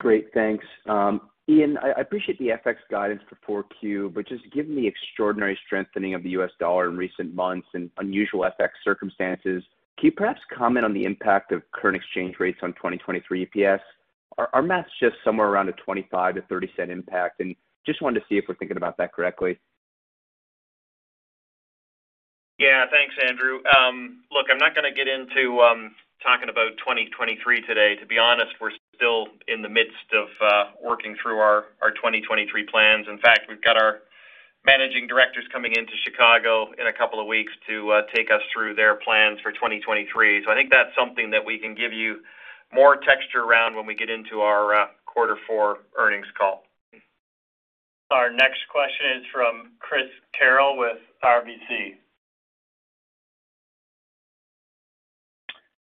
Great. Thanks. Um, Ian, I appreciate the FX guidance for 4Q, but just given the extraordinary strengthening of the U.S. dollar in recent months and unusual FX circumstances, can you perhaps comment on the impact of current exchange rates on 2023 EPS? Our math is just somewhere around a $0.25-$0.30 impact, and just wanted to see if we're thinking about that correctly.
Yeah. Thanks, Andrew. Um, look, I'm not going to get into um, talking about 2023 today. To be honest, we're still in the midst of uh, working through our 2023 plans. In fact, we've got our managing directors coming into Chicago in a couple of weeks to uh, take us through their plans for 2023. I think that's something that we can give you more texture around when we get into our uh, quarter four earnings call.
Our next question is from Chris Carril with RBC.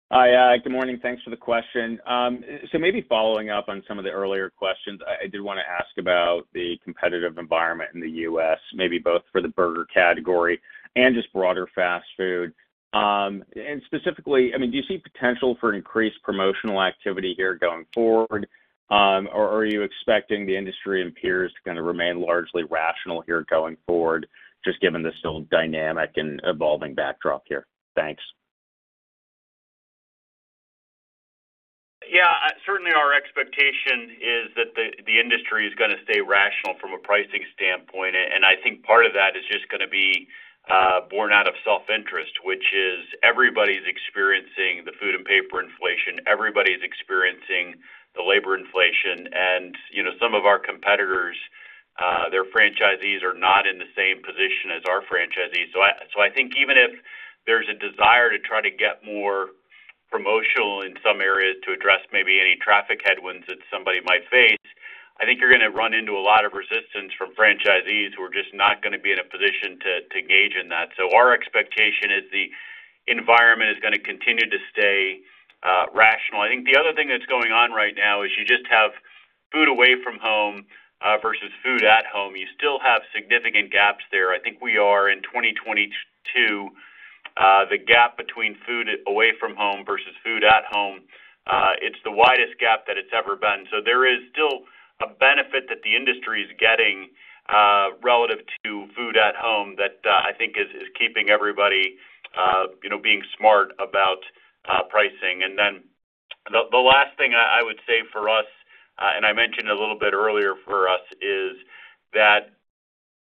Hi. Good morning. Thanks for the question. Um so maybe following up on some of the earlier questions, I did want to ask about the competitive environment in the U.S., maybe both for the burger category and just broader fast food. Um and specifically, I mean, do you see potential for increased promotional activity here going forward? Um, or are you expecting the industry and peers to kind of remain largely rational here going forward, just given the still dynamic and evolving backdrop here? Thanks.
Yeah. Uh, certainly, our expectation is that the industry is going to stay rational from a pricing standpoint. And I think part of that is just going to be uh, born out of self-interest, which is everybody's experiencing the food and paper inflation. Everybody's experiencing the labor inflation. And you know, some of our competitors, uh, their franchisees are not in the same position as our franchisees. So I think even if there's a desire to try to get more promotional in some areas to address maybe any traffic headwinds that somebody might face, I think you're going to run into a lot of resistance from franchisees who are just not going to be in a position to engage in that. So our expectation is the environment is going to continue to stay uh, rational. I think the other thing that's going on right now is you just have food away from home uh, versus food at home. You still have significant gaps there. I think we are in 2022, Uh, the gap between food away from home versus food at home, uh, it's the widest gap that it's ever been. So there is still a benefit that the industry is getting uh, relative to food at home that I think is keeping everybody uh you know being smart about pricing. And then the the last thing I would say for us, and I mentioned a little bit earlier for us, is that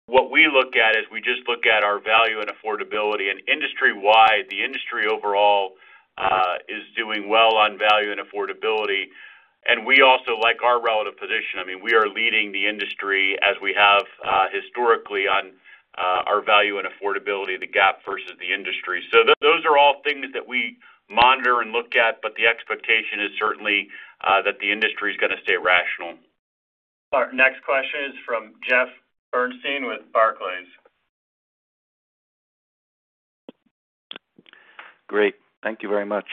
what we look at is we just look at our value and affordability. And Industry-wide, the industry overall uh, is doing well on value and affordability. And we also like our relative position. I mean, we are leading the industry as we have uh, historically on uh, our value and affordability, the gap versus the industry. So those are all things that we monitor and look at, but the expectation is certainly that the industry is going to stay rational.
Our next question is from Jeff Bernstein with Barclays.
Great. Thank you very much.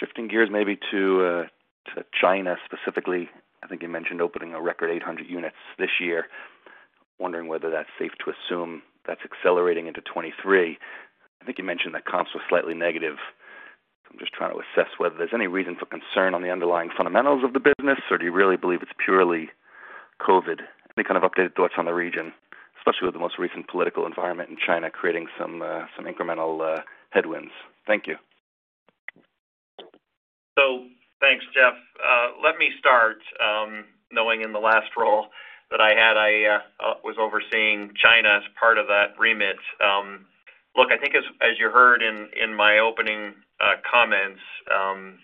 Shifting gears maybe uh, to China specifically. I think you mentioned opening a record 800 units this year. Wondering whether that's safe to assume that's accelerating into 2023. I think you mentioned that comps were slightly negative. I'm just trying to assess whether there's any reason for concern on the underlying fundamentals of the business, or do you really believe it's purely COVID? Any kind of updated thoughts on the region, especially with the most recent political environment in China creating some uh, some incremental uh, headwinds? Thank you.
So thanks, Jeff. Uh, let me start, um, knowing in the last role that I had, I was overseeing China as part of that remit. Um, look, I think as as you heard in my opening comments, um,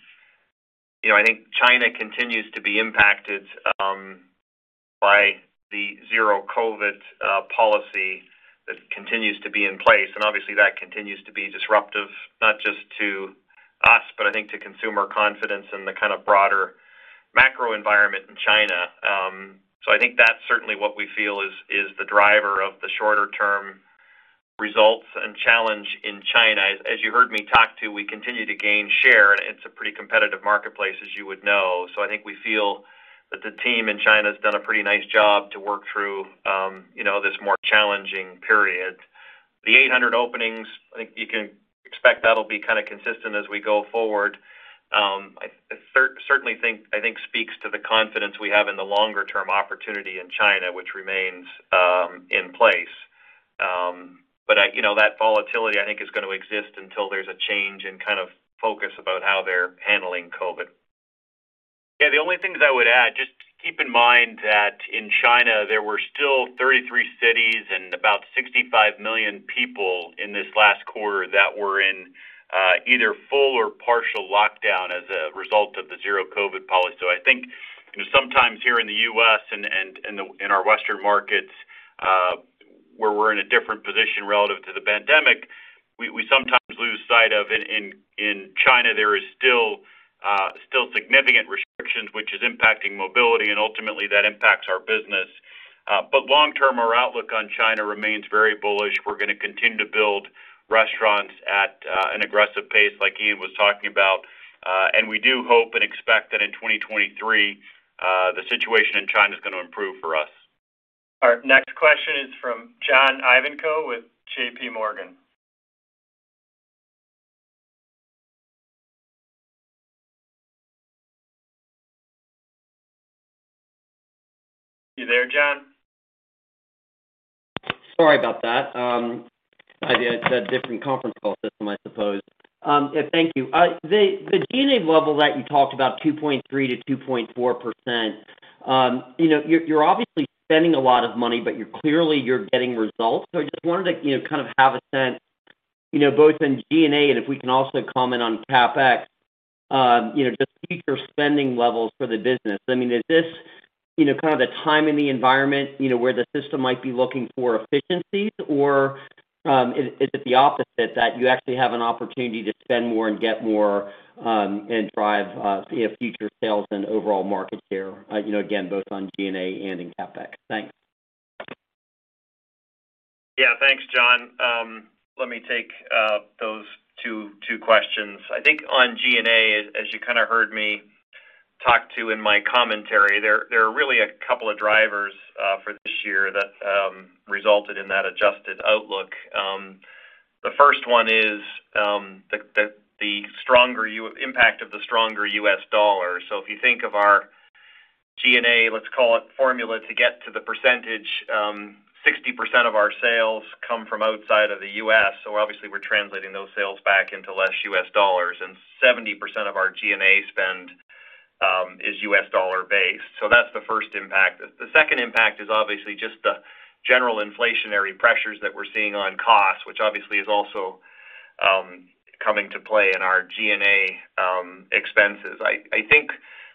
you know, I think China continues to be impacted by the zero COVID policy that continues to be in place. And obviously, that continues to be disruptive, not just to us, but I think to consumer confidence and the kind of broader macro environment in China. Um so I think that's certainly what we feel is the driver of the shorter term results and challenge in China. As you heard me talk to, we continue to gain share, and it's a pretty competitive marketplace, as you would know. So I think we feel that the team in China has done a pretty nice job to work through, um, know, this more challenging period. The 800 openings, I think you can expect that'll be kind of consistent as we go forward. Um, I certainly think speaks to the confidence we have in the longer term opportunity in China, which remains um, in place. That volatility, I think, is gonna exist until there's a change in kind of focus about how they're handling COVID.
Yeah, the only things I would add, just keep in mind that in China, there were still 33 cities and about 65 million people in this last quarter that were in uh, either full or partial lockdown as a result of the zero COVID policy. So I think, sometimes here in the U.S. and in our Western markets, uh, where we're in a different position relative to the pandemic, we sometimes lose sight of in China, there is still Uh, significant restrictions, which is impacting mobility, and ultimately that impacts our business. Uh, but long term, our outlook on China remains very bullish. We're gonna continue to build restaurants at uh, an aggressive pace like Ian was talking about. And we do hope and expect that in 2023, the situation in China is gonna improve for us.
Our next question is from John Ivankoe with JPMorgan. You there, John?
Sorry about that. Um, I did. It's a different conference call system, I suppose. Um, yeah, thank you. Uh, the G&A level that you talked about, 2.3%-2.4%, um, you know, you're obviously spending a lot of money, but you're clearly you're getting results. So I just wanted to, you know, kind of have a sense, you know, both in G&A and if we can also comment on CapEx, you know, just future spending levels for the business. I mean, is this, you know, kind of the time in the environment, you know, where the system might be looking for efficiencies? Or, um, is it the opposite, that you actually have an opportunity to spend more and get more, um, and drive, uh, you know, future sales and overall market share, uh, you know, again, both on G&A and in CapEx? Thanks.
Yeah. Thanks, John. Um, let me take uh, those two questions. I think on G&A, as you kind of heard me talk to in my commentary, there are really a couple of drivers uh, for this year that um, resulted in that adjusted outlook. Um, the first one is um, the stronger impact of the stronger U.S. dollar. So if you think of our G&A, let's call it formula to get to the percentage, 60% of our sales come from outside of the U.S. So obviously we're translating those sales back into less U.S. dollars, and 70% of our G&A spend Um, is U.S. dollar based. So that's the first impact. The second impact is obviously just the general inflationary pressures that we're seeing on costs, which obviously is also um, coming to play in our G&A um, expenses. I think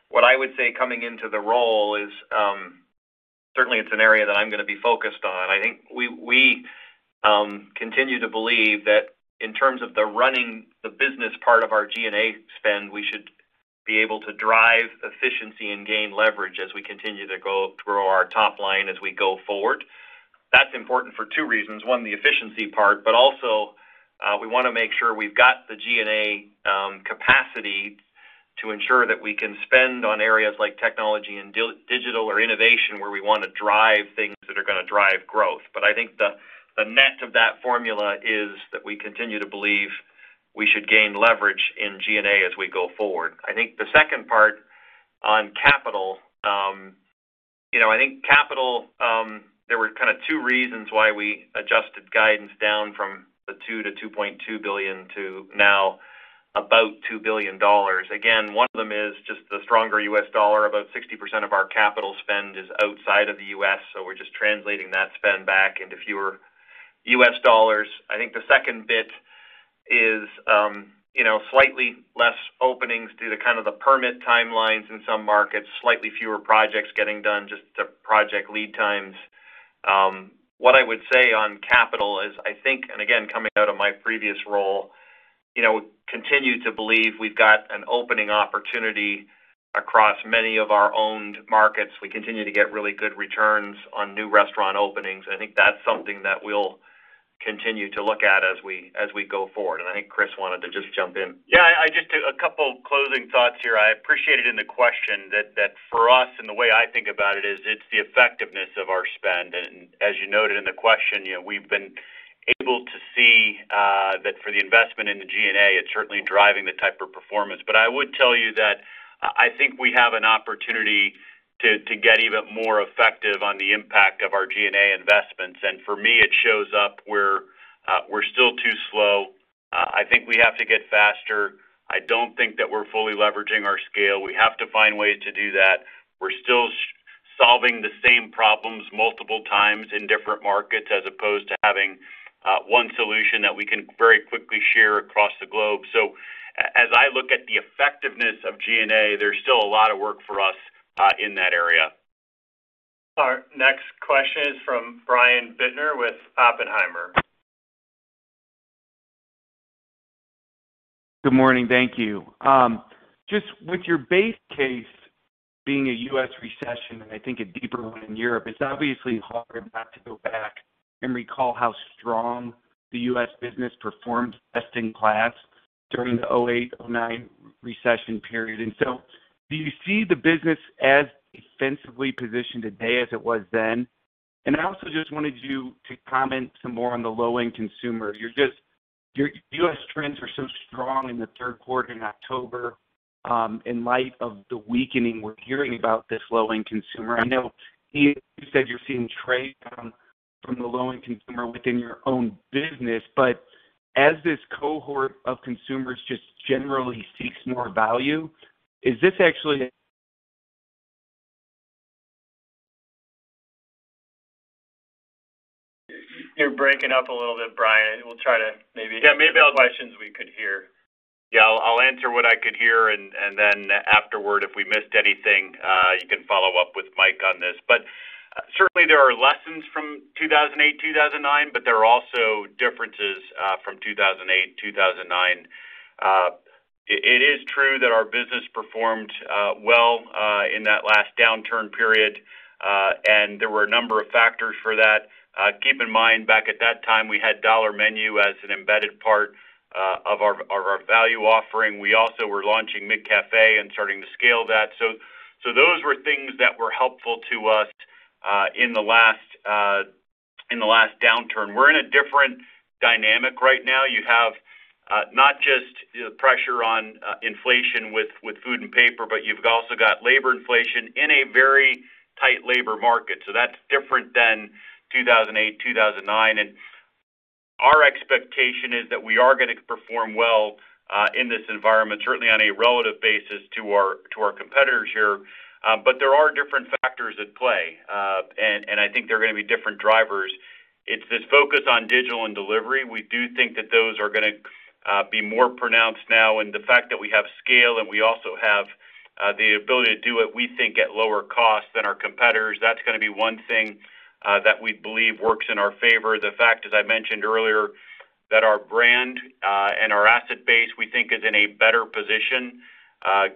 what I would say coming into the role is certainly it's an area that I'm gonna be focused on. I think we continue to believe that in terms of the running the business part of our G&A spend, we should be able to drive efficiency and gain leverage as we continue to grow our top line as we go forward. That's important for two reasons. One, the efficiency part, but also uh, we wanna make sure we've got the G&A um, capacity to ensure that we can spend on areas like technology and digital or innovation, where we wanna drive things that are gonna drive growth. But I think the net of that formula is that we continue to believe we should gain leverage in G&A as we go forward. I think the second part on capital, um, you know, I think capital, um, there were kind of two reasons why we adjusted guidance down from the $2 billion-$2.2 billion to now about $2 billion. Again, one of them is just the stronger U.S. dollar. About 60% of our capital spend is outside of the U.S., so we're just translating that spend back into fewer U.S. dollars. I think the second bit Um, you know, slightly less openings due to kind of the permit timelines in some markets, slightly fewer projects getting done, just the project lead times. Um, what I would say on capital is, I think, and again, coming out of my previous role, you know, continue to believe we've got an opening opportunity across many of our owned markets. We continue to get really good returns on new restaurant openings. I think that's something that we'll continue to look at as we go forward. And I think Chris wanted to just jump in.
Yeah, I just a couple closing thoughts here. I appreciated in the question that for us, and the way I think about it is it's the effectiveness of our spend. And as you noted in the question, we've been able to see uh, that for the investment in the G&A, it's certainly driving the type of performance. But I would tell you that uh, I think we have an opportunity get even more effective on the impact of our G&A investments. And for me, it shows up where uh, we're still too slow. Uh, I think we have to get faster. I don't think that we're fully leveraging our scale. We have to find ways to do that. We're still solving the same problems multiple times in different markets, as opposed to having uh, one solution that we can very quickly share across the globe. So as I look at the effectiveness of G&A, there's still a lot of work for us Uh, in that area.
Our next question is from Brian Bittner with Oppenheimer.
Good morning. Thank you. Um, just with your base case being a U.S. recession, and I think a deeper one in Europe, it's obviously hard not to go back and recall how strong the U.S. business performed best in class during the 2008, 2009 recession period. Do you see the business as defensively positioned today as it was then? And I also just wanted you to comment some more on the low-end consumer. You're just your U.S. trends are so strong in the third quarter in October, um, in light of the weakening we're hearing about this low-end consumer. I know you said you're seeing trade from the low-end consumer within your own business, but as this cohort of consumers just generally seeks more value, is this actually
You're breaking up a little bit, Brian. We'll try to maybe.
Yeah, maybe I'll.
Questions we could hear.
Yeah, I'll answer what I could hear, and then afterward, if we missed anything, uh, you can follow up with Mike on this. But uh, certainly there are lessons from 2008, 2009, but there are also differences uh, from 2008, 2009. It is true that our business performed uh, well uh, in that last downturn period, uh, and there were a number of factors for that. Keep in mind, back at that time, we had Dollar Menu as an embedded part of our value offering. We also were launching McCafé and starting to scale that. Those were things that were helpful to us in the last downturn. We're in a different dynamic right now. You have Uh, not just the pressure on uh, inflation with food and paper, but you've also got labor inflation in a very tight labor market. So that's different than 2008, 2009. Our expectation is that we are gonna perform well uh, in this environment, certainly on a relative basis to our competitors here. But there are different factors at play. And I think there are gonna be different drivers. It's this focus on digital and delivery. We do think that those are gonna Uh, be more pronounced now. And the fact that we have scale and we also have uh, the ability to do it, we think, at lower cost than our competitors, that's gonna be one thing uh, that we believe works in our favor. The fact, as I mentioned earlier, that our brand and our asset base, we think is in a better position,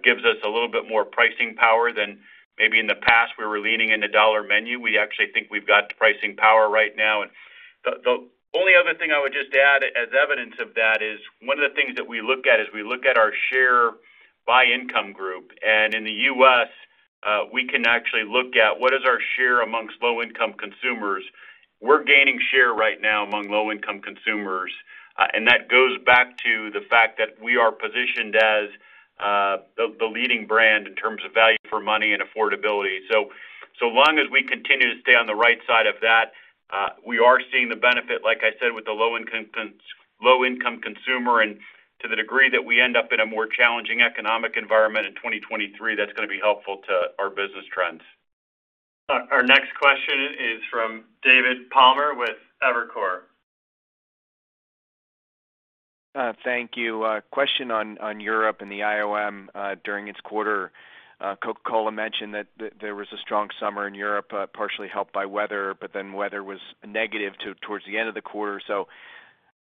gives us a little bit more pricing power than maybe in the past we were leaning in the Dollar Menu. We actually think we've got pricing power right now. Only other thing I would just add as evidence of that is one of the things that we look at is we look at our share by income group. And in the U.S., uh, we can actually look at what is our share amongst low-income consumers. We're gaining share right now among low-income consumers, uh, and that goes back to the fact that we are positioned as uh, the leading brand in terms of value for money and affordability. So long as we continue to stay on the right side of that, Uh, we are seeing the benefit, like I said, with the low-income consumer. And to the degree that we end up in a more challenging economic environment in 2023, that's gonna be helpful to our business trends.
Our next question is from David Palmer with Evercore.
Uh, thank you. Uh, question on Europe and the IOM during its quarter. Coca-Cola mentioned that there was a strong summer in Europe, uh, partially helped by weather, but then weather was negative towards the end of the quarter. So,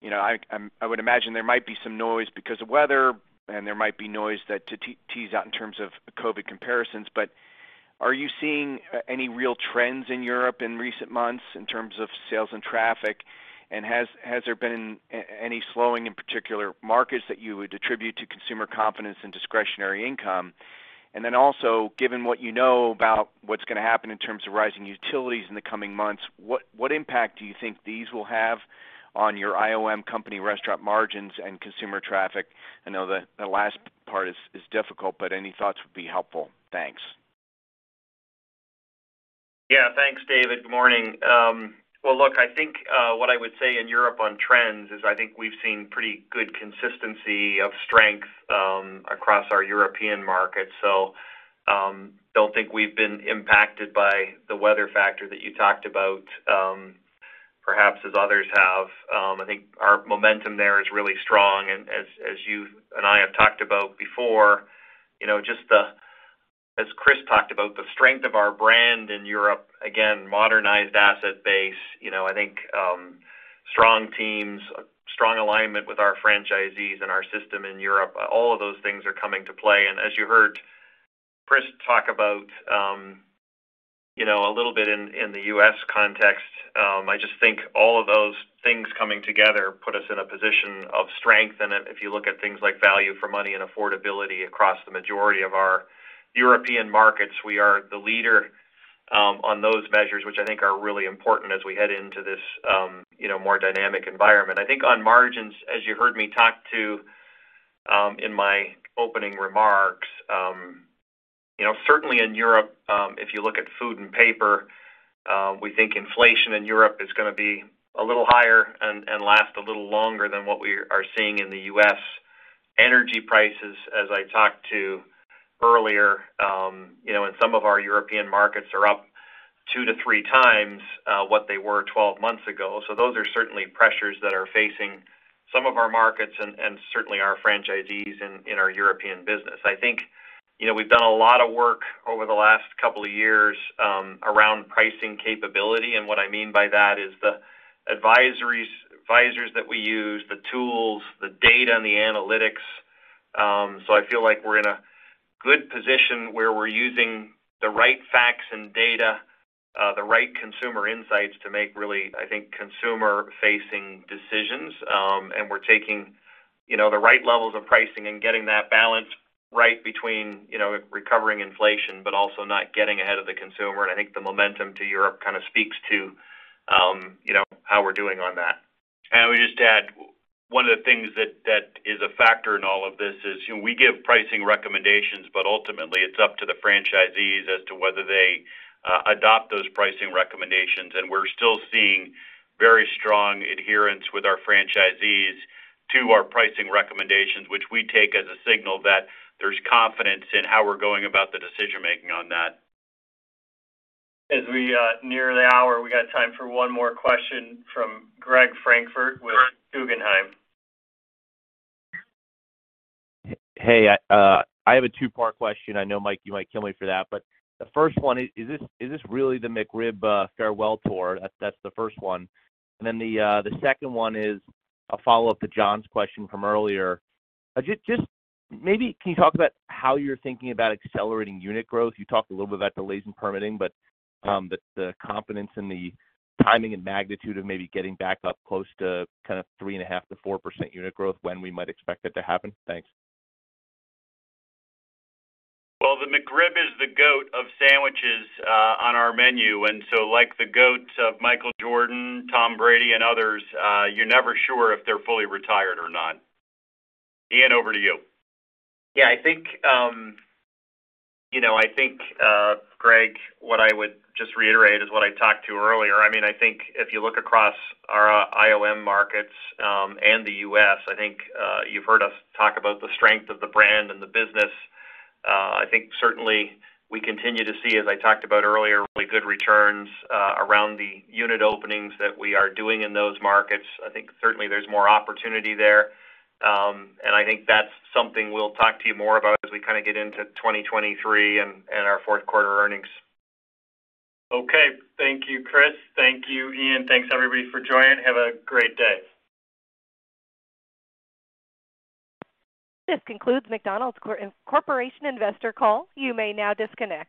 you know, I i would imagine there might be some noise because of weather, and there might be noise that to tease out in terms of COVID comparisons. But are you seeing any real trends in Europe in recent months in terms of sales and traffic? And has has there been any slowing in particular markets that you would attribute to consumer confidence and discretionary income? Then also, given what you know about what's gonna happen in terms of rising utilities in the coming months, what impact do you think these will have on your IOM company restaurant margins and consumer traffic? I know the last part is difficult, but any thoughts would be helpful. Thanks.
Yeah. Thanks, David. Good morning. Um, Well, look, I think uh, what I would say in Europe on trends is I think we've seen pretty good consistency of strength um, across our European markets. So, um, don't think we've been impacted by the weather factor that you talked about, um, perhaps as others have. I think our momentum there is really strong. And as you and I have talked about before, you know, just as Chris talked about, the strength of our brand in Europe, again, modernized asset base, you know, I think um, strong teams, strong alignment with our franchisees and our system in Europe, all of those things are coming to play. And as you heard Chris talk about, um, you know, a little bit in the U.S. context, um, I just think all of those things coming together put us in a position of strength. And if you look at things like value for money and affordability across the majority of our European markets, we are the leader um, on those measures, which I think are really important as we head into this, um, know, more dynamic environment. I think on margins, as you heard me talk to um, in my opening remarks, certainly in Europe, if you look at food and paper, we think inflation in Europe is gonna be a little higher and last a little longer than what we are seeing in the U.S. Energy prices, as I talked about earlier, um, you know, in some of our European markets are up 2x-3x uh, what they were 12 months ago. So those are certainly pressures that are facing some of our markets and certainly our franchisees in our European business. I think, you know, we've done a lot of work over the last couple of years um, around pricing capability. And what I mean by that is the advisors that we use, the tools, the data and the analytics. Um, so I feel like we're in a good position where we're using the right facts and data, the right consumer insights to make really, I think, consumer-facing decisions. Um and we're taking, the right levels of pricing and getting that balance right between, recovering inflation, but also not getting ahead of the consumer. And I think the momentum to Europe kind of speaks to, know, how we're doing on that.
I would just add, one of the things that is a factor in all of this is, we give pricing recommendations, but ultimately it's up to the franchisees as to whether they uh, adopt those pricing recommendations. And we're still seeing very strong adherence with our franchisees to our pricing recommendations, which we take as a signal that there's confidence in how we're going about the decision-making on that.
As we uh, near the hour, we got time for one more question from Greg Francfort with Guggenheim.
Hey, uh, I have a two-part question. I know, Mike, you might kill me for that. But the first one is is this is this really the McRib uh, farewell tour? That's the first one. And then the second one is a follow-up to John's question from earlier. Just maybe can you talk about how you're thinking about accelerating unit growth? You talked a little bit about delays in permitting, but Um, the confidence in the timing and magnitude of maybe getting back up close to kind of 3.5%-4% unit growth, when we might expect that to happen? Thanks.
Well, the McRib is the GOAT of sandwiches uh, on our menu. And so like the GOATs of Michael Jordan, Tom Brady, and others, uh, you're never sure if they're fully retired or not. Ian, over to you.
Yeah, I think, um, you know, I think, uh, Greg, what I would just reiterate is what I talked to earlier. I mean, I think if you look across our uh, IOM markets, um, and the U.S., I think, uh, you've heard us talk about the strength of the brand and the business. I think certainly we continue to see, as I talked about earlier, really good returns around the unit openings that we are doing in those markets. I think certainly there's more opportunity there. Um, I think that's something we'll talk to you more about as we kind of get into 2023 and our fourth quarter earnings.
Okay. Thank you, Chris. Thank you, Ian. Thanks, everybody, for joining. Have a great day.
This concludes McDonald's Corporation investor call. You may now disconnect.